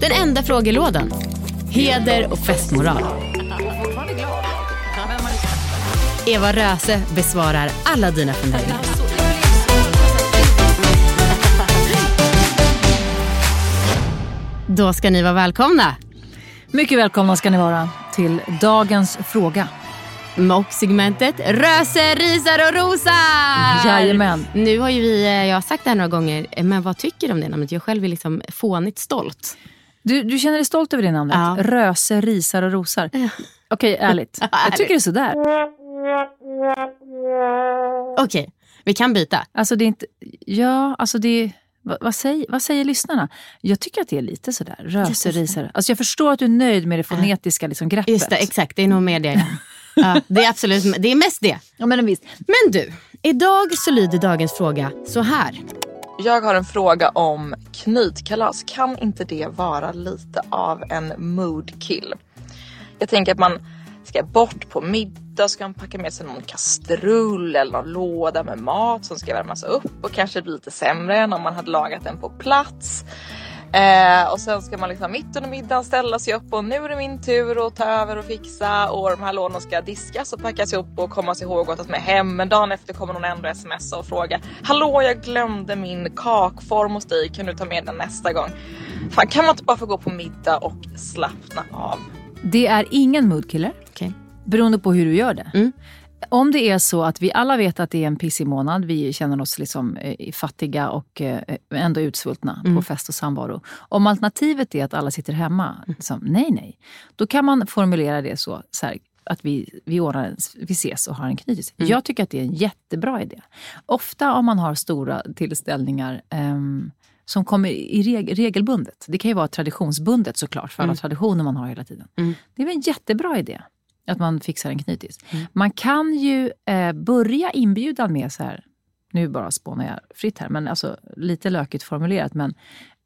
Den enda frågelådan. Heder och festmoral. Eva Röse besvarar alla dina funderingar. Då ska ni vara välkomna. Mycket välkomna ska ni vara till dagens fråga. Mock-segmentet Röse, risar och rosar. Jajamän. Nu har ju vi, eh, jag har sagt det här några gånger, eh, men vad tycker du om det namnet? Jag själv är liksom fånigt stolt. Du, du känner dig stolt över det namnet? Ja. Röse, risar och rosar. Okej, ärligt. Jag tycker det är sådär. Okej, vi kan byta. Alltså det är inte... Ja, alltså det är... Vad, vad, säger, vad säger lyssnarna? Jag tycker att det är lite sådär. Röse, risar. Alltså jag förstår att du är nöjd med det fonetiska liksom, greppet. Just det, exakt. Det är nog mer det. Ja, det är absolut det är mest det. Ja, men visst. Men du, idag så lyder dagens fråga så här. Jag har en fråga om knytkalas. Kan inte det vara lite av en moodkill? Jag tänker att man ska bort på middag, ska man packa med sig någon kastrull eller någon låda med mat som ska värmas upp och kanske bli lite sämre än om man hade lagat den på plats. Eh, och sen ska man liksom mitt under middagen ställa sig upp och nu är det min tur att ta över och fixa och de här lådorna ska diskas och packas ihop och komma sig ihåg att tas med hem. Men dagen efter kommer någon ändå smsa och fråga Hallå jag glömde min kakform hos dig, kan du ta med den nästa gång? Fan, kan man inte bara få gå på middag och slappna av? Det är ingen moodkiller. Okej. Beroende på hur du gör det. Mm. Om det är så att vi alla vet att det är en pissig månad, vi känner oss liksom eh, fattiga och eh, ändå utsvultna Mm. på fest och samvaro. Om alternativet är att alla sitter hemma, liksom, nej nej. Då kan man formulera det så, så här, att vi, vi, ordnar vi ses och har en knytis. Mm. Jag tycker att det är en jättebra idé. Ofta om man har stora tillställningar ehm, som kommer i reg, regelbundet. Det kan ju vara traditionsbundet såklart, för alla traditioner man har hela tiden. Mm. Det är väl en jättebra idé att man fixar en knytis. Man kan ju eh, börja inbjudan med så här, nu bara spånar jag fritt här, men alltså lite lökigt formulerat, men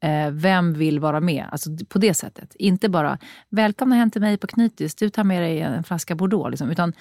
eh, vem vill vara med? Alltså på det sättet. Inte bara, välkomna hem till mig på knytis, du tar med dig en flaska Bordeaux. Liksom, utan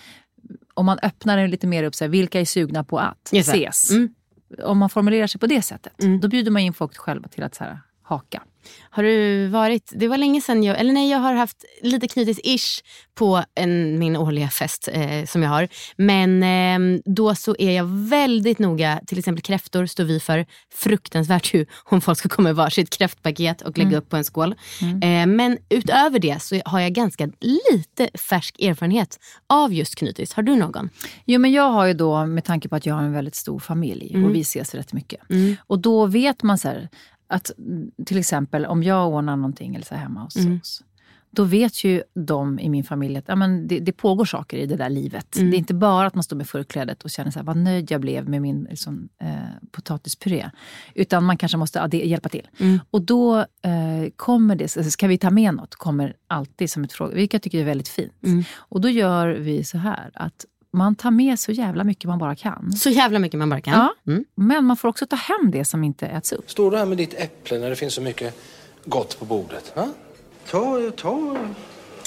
om man öppnar den lite mer upp, så här, vilka är sugna på att det. ses? Mm. Om man formulerar sig på det sättet, Mm. då bjuder man in folk själva till att så här, haka. Har du varit, det var länge sedan jag, eller nej jag har haft lite knytis-ish på en, min årliga fest eh, som jag har. Men eh, då så är jag väldigt noga, till exempel kräftor står vi för fruktansvärt ju om folk ska komma med varsitt kräftpaket och lägga upp på en skål. Eh, men utöver det så har jag ganska lite färsk erfarenhet av just knytis. Har du någon? Jo, men jag har ju då, med tanke på att jag har en väldigt stor familj och vi ses rätt mycket. Mm. Och då vet man så här, att till exempel om jag ordnar någonting eller så här hemma hos Mm. oss. Då vet ju de i min familj att ja, men det, det pågår saker i det där livet. Mm. Det är inte bara att man står med förklädet och känner så här, vad nöjd jag blev med min liksom, eh, potatispuré. Utan man kanske måste adde- hjälpa till. Mm. Och då eh, kommer det, så ska vi ta med något, kommer alltid som ett fråga, vilket jag tycker är väldigt fint. Mm. Och då gör vi så här att man tar med så jävla mycket man bara kan. Så jävla mycket man bara kan. Ja. Mm. Men man får också ta hem det som inte äts upp. Står du här med ditt äpple när det finns så mycket gott på bordet? Va? Ta, ta,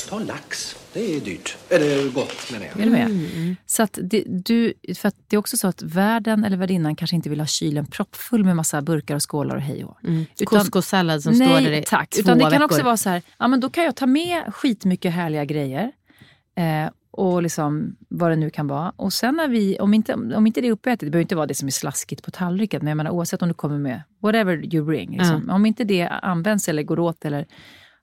ta lax. Det är dyrt. Eller gott menar jag. Är du med? Så att det, du, för att det är också så att värden eller värdinnan kanske inte vill ha kylen proppfull med massa burkar och skålar och hej och. Mm. Utan- Couscous-sallad som Nej, står där i tack. två Utan det kan veckor. också vara så här, ja, men då kan jag ta med skitmycket härliga grejer. Eh, och liksom vad det nu kan vara. Och sen när vi, om inte, om inte det är uppätet, det behöver inte vara det som är slaskigt på tallriken, men jag menar oavsett om du kommer med whatever you bring. Liksom. Om inte det används eller går åt, eller,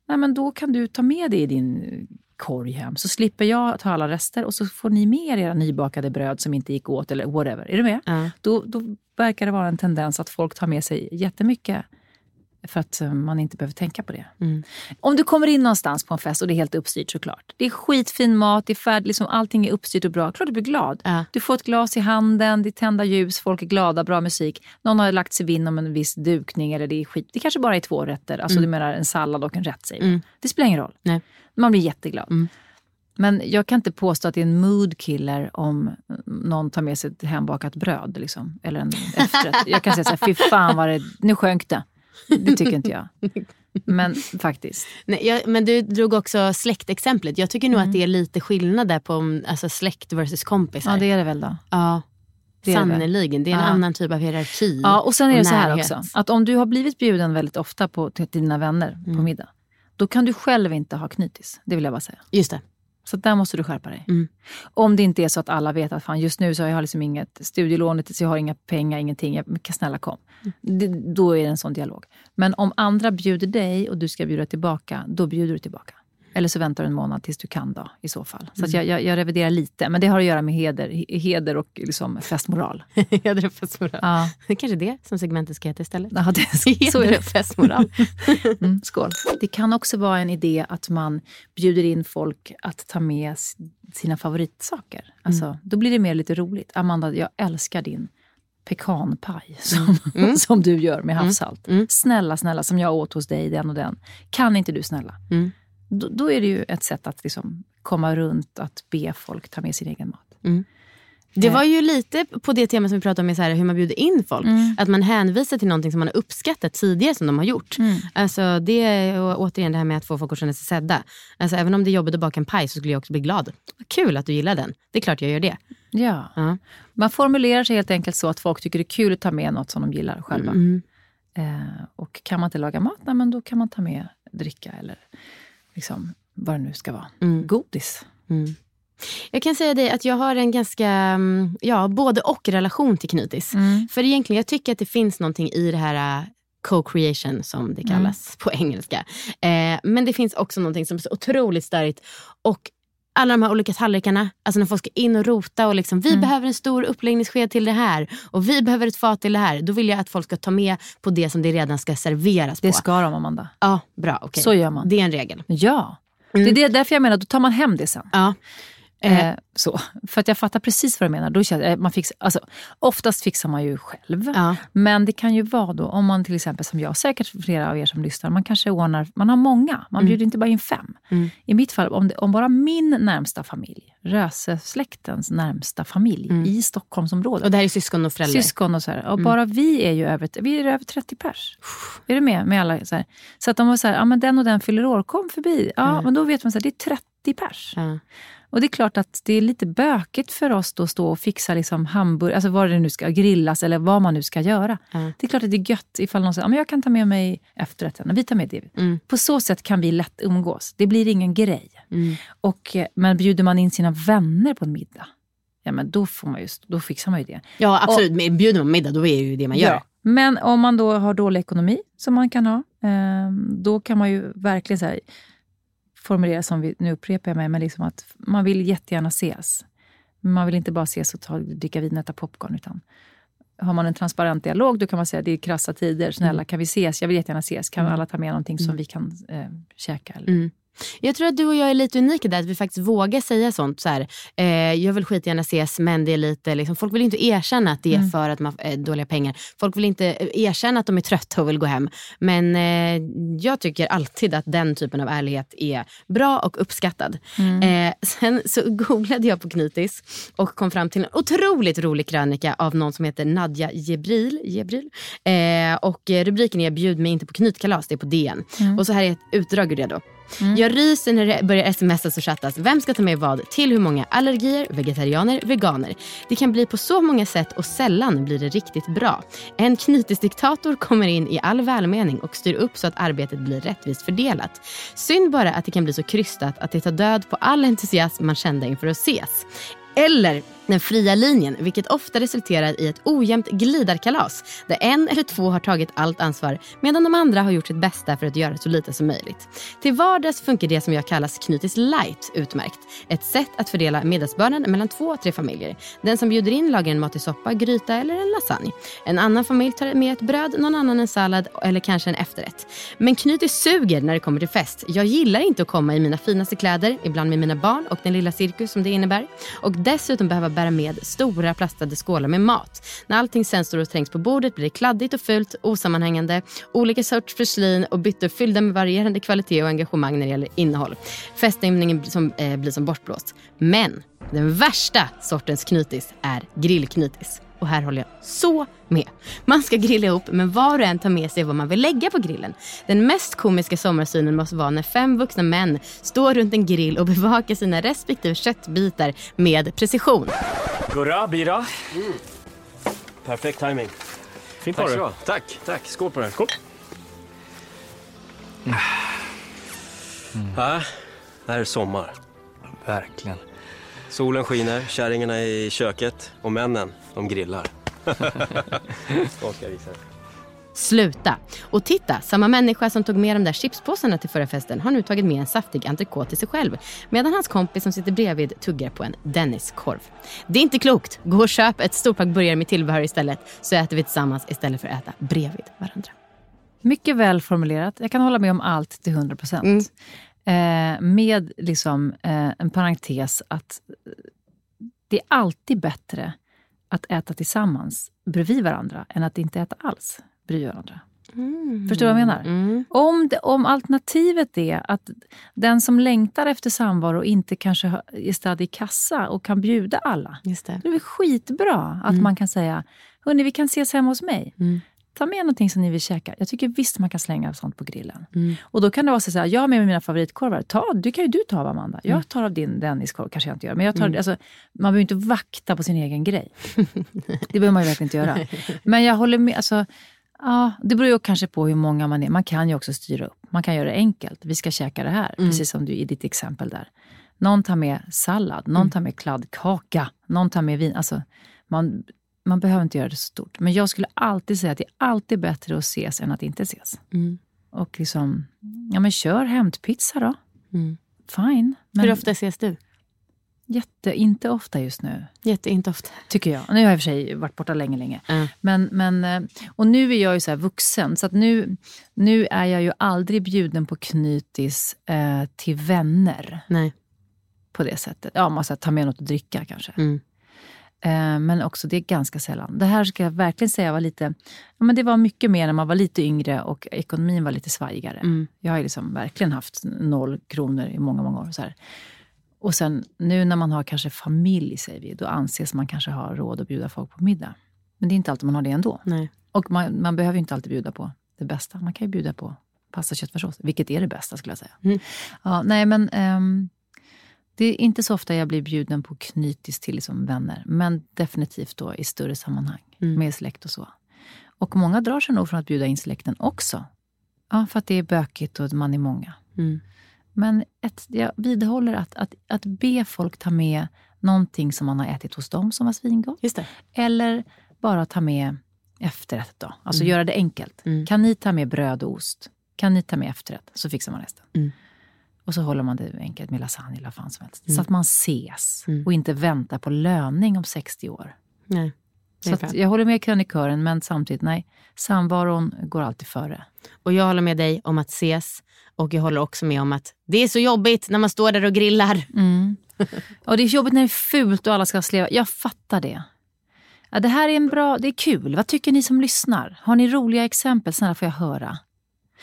nej, men då kan du ta med det i din korg hem. Så slipper jag ta alla rester och så får ni med er era nybakade bröd som inte gick åt eller whatever. Är du med? Ja. Då, då verkar det vara en tendens att folk tar med sig jättemycket för att eh, man inte behöver tänka på det. Mm. Om du kommer in någonstans på en fest och det är helt uppstyrt såklart. Det är skitfin mat, det är färdigt, liksom allting är uppstyrt och bra. Klart du blir glad. Ja. Du får ett glas i handen, det är tända ljus, folk är glada, bra musik. Någon har lagt sig vinn om en viss dukning eller det är skit. Det kanske bara är två rätter. Alltså du menar en sallad och en rätt säger man. Det spelar ingen roll. Nej. Man blir jätteglad. Men jag kan inte påstå att det är en mood killer om någon tar med sig ett hembakat bröd. Liksom, eller en efterrätt. Jag kan säga så här, fy fan vad det, nu sjönk det. Det tycker inte jag. Men faktiskt. Nej, jag, men du drog också släktexemplet. Jag tycker nog att det är lite skillnad där på om- alltså, släkt versus kompisar. Ja, det är det väl då. Ja, Det sannerligen. Det är en Ja. annan typ av hierarki. Ja, och sen är det så här närhet. också. Att om du har blivit bjuden väldigt ofta på, till dina vänner på middag. Då kan du själv inte ha knytis. Det vill jag bara säga. Just det. Så där måste du skärpa dig. Mm. Om det inte är så att alla vet att fan, just nu så har jag liksom inget studielån, så jag har inga pengar, ingenting. Jag, kan snälla kom. Det, då är det en sån dialog. Men om andra bjuder dig och du ska bjuda tillbaka, då bjuder du tillbaka. Eller så väntar du en månad tills du kan då, i så fall. Så att jag, jag, jag reviderar lite. Men det har att göra med heder, he- heder och liksom festmoral. Heder och festmoral. Ja. Det är kanske det som segmentet ska heta istället. Ja, det, så är det. festmoral. Mm, skål. Det kan också vara en idé att man bjuder in folk att ta med sina favoritsaker. Alltså, Då blir det mer lite roligt. Amanda, jag älskar din pekanpaj som, som du gör med havssalt. Snälla, snälla, som jag åt hos dig, den och den. Kan inte du snälla? Mm. Då, då är det ju ett sätt att liksom komma runt att be folk ta med sin egen mat. Det var ju lite på det tema som vi pratade om så här, hur man bjuder in folk. Att man hänvisar till någonting som man har uppskattat tidigare som de har gjort. Alltså, det är ju återigen det här med att få folk att känna sig sedda. Alltså, även om det är jobbigt att baka en paj så skulle jag också bli glad. Kul att du gillar den. Det är klart jag gör det. Ja. Ja. Man formulerar sig helt enkelt så att folk tycker det är kul att ta med något som de gillar själva. Eh, och kan man inte laga mat, nej, men då kan man ta med dricka eller liksom, vad det nu ska vara. Godis. Jag kan säga dig att jag har en ganska, mm, ja, både och relation till knytis. För egentligen, jag tycker att det finns någonting i det här äh, co-creation som det kallas på engelska. Eh, men det finns också någonting som är så otroligt störigt. Och alla de här olika tallrikarna, alltså när folk ska in och rota och liksom, vi behöver en stor uppläggningssked till det här och vi behöver ett fat till det här. Då vill jag att folk ska ta med på det som det redan ska serveras på. Det ska de, Amanda. Ja, bra. okej. Så gör man. Det är en regel. Ja. Det är det, därför jag menar, då tar man hem det sen. Ja. Eh, så. För att jag fattar precis vad du menar. Då känns, eh, man fix, alltså, oftast fixar man ju själv. Ja. Men det kan ju vara då, om man till exempel som jag, säkert flera av er som lyssnar, man kanske ordnar, man har många. Man bjuder inte bara in fem. I mitt fall, om, det, om bara min närmsta familj, Röse-släktens närmsta familj i Stockholmsområdet. Och det här är syskon och föräldrar. Syskon och så här. Och bara vi är ju över, vi är över 30 pers. Är du med? med alla, så, här. så att de var så här, ja men den och den fyller år, kom förbi. Ja, men då vet man att det är 30 pers. Och det är klart att det är lite bökigt för oss då att stå och fixa liksom hamburgare, alltså vad det nu ska grillas eller vad man nu ska göra. Det är klart att det är gött ifall någon säger, men jag kan ta med mig efterrätten, och vi tar med det. På så sätt kan vi lätt umgås. Det blir ingen grej. Och, eh, men bjuder man in sina vänner på en middag, ja men då, får man just, då fixar man ju det. Ja absolut, men bjuder man middag då är det ju det man gör. Ja. Men om man då har dålig ekonomi, som man kan ha, eh, då kan man ju verkligen här, formulera som vi, nu upprepar jag mig, men liksom att man vill jättegärna ses. Men man vill inte bara ses och ta, dricka vin och äta popcorn. Utan har man en transparent dialog, då kan man säga det är krassa tider, snälla kan vi ses? Jag vill jättegärna ses. Kan alla ta med någonting som vi kan eh, käka? Eller? Jag tror att du och jag är lite unika där, att vi faktiskt vågar säga sånt. Så här, eh, jag vill skitgärna ses men det är lite, liksom, folk vill inte erkänna att det är för att man har dåliga pengar. Folk vill inte eh, erkänna att de är trötta och vill gå hem. Men eh, jag tycker alltid att den typen av ärlighet är bra och uppskattad. Eh, sen så googlade jag på knytis och kom fram till en otroligt rolig krönika av någon som heter Nadja Jebril. Jebril. Eh, och eh, rubriken är Bjud mig inte på knytkalas, det är på DN. Och så här är ett utdrag ur det då. Mm. Jag ryser när det börjar smsas och chattas. Vem ska ta med vad? Till hur många? Allergier, vegetarianer, veganer. Det kan bli på så många sätt och sällan blir det riktigt bra. En knytisdiktator kommer in i all välmening och styr upp så att arbetet blir rättvist fördelat. Synd bara att det kan bli så krystat att det tar död på all entusiasm man kände inför att ses. Eller den fria linjen, vilket ofta resulterar i ett ojämnt glidarkalas där en eller två har tagit allt ansvar medan de andra har gjort sitt bästa för att göra så lite som möjligt. Till vardags funkar det som jag kallas knytis light utmärkt. Ett sätt att fördela middagsbördan mellan två, tre familjer. Den som bjuder in lagar en matig soppa, gryta eller en lasagne. En annan familj tar med ett bröd, någon annan en sallad eller kanske en efterrätt. Men knytis suger när det kommer till fest. Jag gillar inte att komma i mina finaste kläder, ibland med mina barn och den lilla cirkus som det innebär. Och dessutom behöva bära med stora plastade skålar med mat. När allting sen står och trängs på bordet blir det kladdigt och fult, osammanhängande, olika sorts porslin och byttor fyllda med varierande kvalitet och engagemang när det gäller innehåll. Feststämningen som, eh, blir som bortblåst. Men den värsta sortens knytis är grillknytis. Och här håller jag så med. Man ska grilla ihop men var och en tar med sig vad man vill lägga på grillen. Den mest komiska sommarsynen måste vara när fem vuxna män står runt en grill och bevakar sina respektive köttbitar med precision. Gurra, bira. Perfekt timing. Fint Tack var det. Tack, tack. Skål på det. Skål. Ja, det här är sommar. Verkligen. Solen skiner, kärringarna är i köket och männen, de grillar. De ska jag visa. Sluta! Och titta, samma människa som tog med de där chipspåsarna till förra festen har nu tagit med en saftig entrecote till sig själv medan hans kompis som sitter bredvid tuggar på en Denniskorv. Det är inte klokt. Gå och köp ett storpack burgare med tillbehör istället så äter vi tillsammans istället för att äta bredvid varandra. Mycket väl formulerat. Jag kan hålla med om allt till 100 procent. Eh, med liksom, eh, en parentes att eh, det är alltid bättre att äta tillsammans bredvid varandra än att inte äta alls bredvid varandra. Förstår du vad jag menar? Om, det, om alternativet är att den som längtar efter samvaro inte kanske är stadd i kassa och kan bjuda alla. Just det. Det är väl skitbra att man kan säga, hörni vi kan ses hemma hos mig. Ta med någonting som ni vill käka. Jag tycker visst man kan slänga sånt på grillen. Och då kan det vara så här, jag har med mig mina favoritkorvar. Ta, det kan ju du ta av Amanda. Jag tar av din Denniskorv, kanske jag inte gör. Men jag tar, alltså, man behöver inte vakta på sin egen grej. det behöver man ju verkligen inte göra. Men jag håller med. Alltså, ja, det beror ju kanske på hur många man är. Man kan ju också styra upp. Man kan göra det enkelt. Vi ska käka det här, precis som du i ditt exempel där. Någon tar med sallad, någon tar med kladdkaka, någon tar med vin. Alltså, man, man behöver inte göra det så stort. Men jag skulle alltid säga att det är alltid bättre att ses än att inte ses. Och liksom, ja men kör hämtpizza då. Fine. Men Hur ofta ses du? Jätte, inte ofta just nu, Jätte, inte ofta. tycker jag. Nu har jag i och för sig varit borta länge, länge. Ja. Men, men, eh, och nu är jag ju så vuxen, så att nu, nu är jag ju aldrig bjuden på knytis eh, till vänner Nej. på det sättet. Ja, man ska ta med något att dricka kanske. Mm. Eh, men också det är ganska sällan. Det här ska jag verkligen säga var lite, ja, men det var mycket mer när man var lite yngre och ekonomin var lite svajigare. Mm. Jag har liksom verkligen haft noll kronor i många, många år. Så här. Och sen nu när man har kanske familj, säger vi, då anses man kanske ha råd att bjuda folk på middag. Men det är inte alltid man har det ändå. Nej. Och man, man behöver ju inte alltid bjuda på det bästa. Man kan ju bjuda på pasta, köttfärssås, vilket är det bästa skulle jag säga. Mm. Ja, nej, men ehm, det är inte så ofta jag blir bjuden på knytis till liksom vänner. Men definitivt då i större sammanhang, med släkt och så. Och många drar sig nog från att bjuda in släkten också. Ja, för att det är bökigt och man är många. Mm. Men ett, jag vidhåller att, att, att be folk ta med någonting som man har ätit hos dem som var svingott. Eller bara ta med efterrätt då. Alltså göra det enkelt. Mm. Kan ni ta med bröd och ost? Kan ni ta med efterrätt? Så fixar man resten. Mm. Och så håller man det enkelt med lasagne eller vad fan som helst. Så att man ses Mm. och inte väntar på löning om 60 år. Nej. Så jag håller med krönikören, men samtidigt, nej. Samvaron går alltid före. Och jag håller med dig om att ses. Och jag håller också med om att det är så jobbigt när man står där och grillar. Mm. Och det är jobbigt när det är fult och alla ska sleva. Jag fattar det. Ja, det här är en bra, det är kul. Vad tycker ni som lyssnar? Har ni roliga exempel? Snälla får jag höra.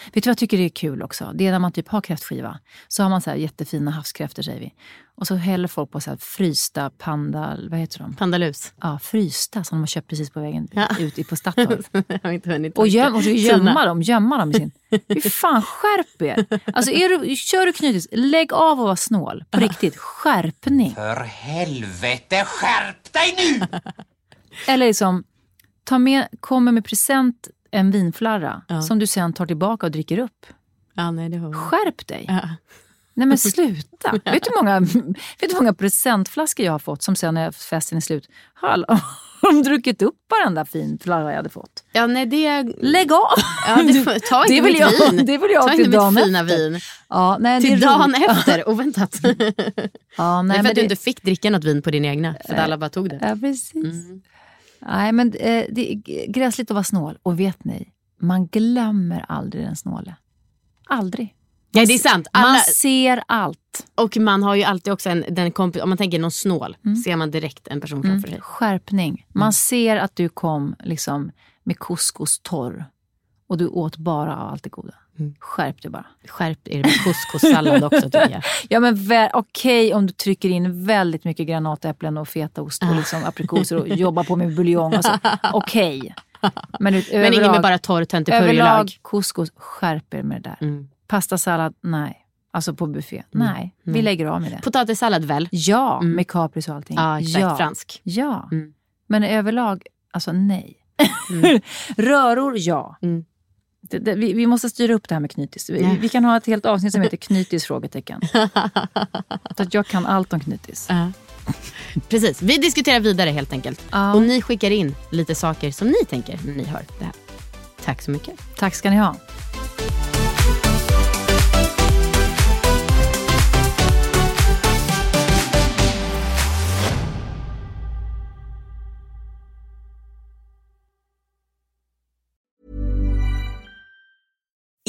Vet du vad jag tycker det är kul också? Det är när man typ har kräftskiva. Så har man så här jättefina havskräftor säger vi. Och så häller folk på så här frysta panda... Vad heter de? Pandalus. Ja, frysta som de har köpt precis på vägen Ja. ut i- på Statoil. Och, göm, och så gömma dem, gömma dem i sin... Fy fan, skärp er! Alltså är du, kör du knytis, lägg av att vara snål. På riktigt, skärpning. För helvete, skärp dig nu! Eller liksom, ta med, kommer med present en vinflarra Ja. som du sen tar tillbaka och dricker upp. Ja, nej, det har... Skärp dig! Ja. Nej men sluta! vet, du hur många, vet du många presentflaskor jag har fått som sen när festen är slut, har de druckit upp varenda fin flarra jag hade fått? Ja, nej, det... Lägg av! Ja, det ta inte Det vill mitt jag- vin. det vill jag ta till inte dagen mitt fina efter. vin. Ja, nej, Till det är dagen roligt. efter, oväntat. Ja, Nej, nej, för men att du det- inte fick dricka något vin på din egna, för att alla bara tog det. Ja, precis. Mm. Nej, men eh, det är gräsligt att vara snål. Och vet ni, man glömmer aldrig den snåle. Aldrig. Nej, det är sant. Alla, Man ser allt. och man har ju alltid också en, den kompis, om man tänker någon snål, ser man direkt en person Mm. framför sig. Skärpning. Man ser att du kom liksom med couscous torr och du åt bara av allt det goda. Mm. Skärp dig bara. Skärp er med couscoussallad också tycker jag. Ja, men okej om du trycker in väldigt mycket granatäpplen och fetaost och liksom aprikoser och jobbar på med buljong. och så. Okej. Men, ut, Men ingen med bara torr töntig. Överlag couscous, skärp er med det där. Mm. Pastasallad, nej. Alltså på buffé, nej. Vi lägger av med det. Potatissallad väl? Ja, Mm. med kapris och allting. Ja, exakt. Fransk. Ja. Mm. Men överlag, alltså nej. Röror, ja. Det, det, vi, vi måste styra upp det här med knytis. Vi, vi kan ha ett helt avsnitt som heter knytis? frågetecken. Så att jag kan allt om knytis. Ja. Precis, vi diskuterar vidare helt enkelt. Ja. Och ni skickar in lite saker som ni tänker när ni hör det här. Tack så mycket. Tack ska ni ha.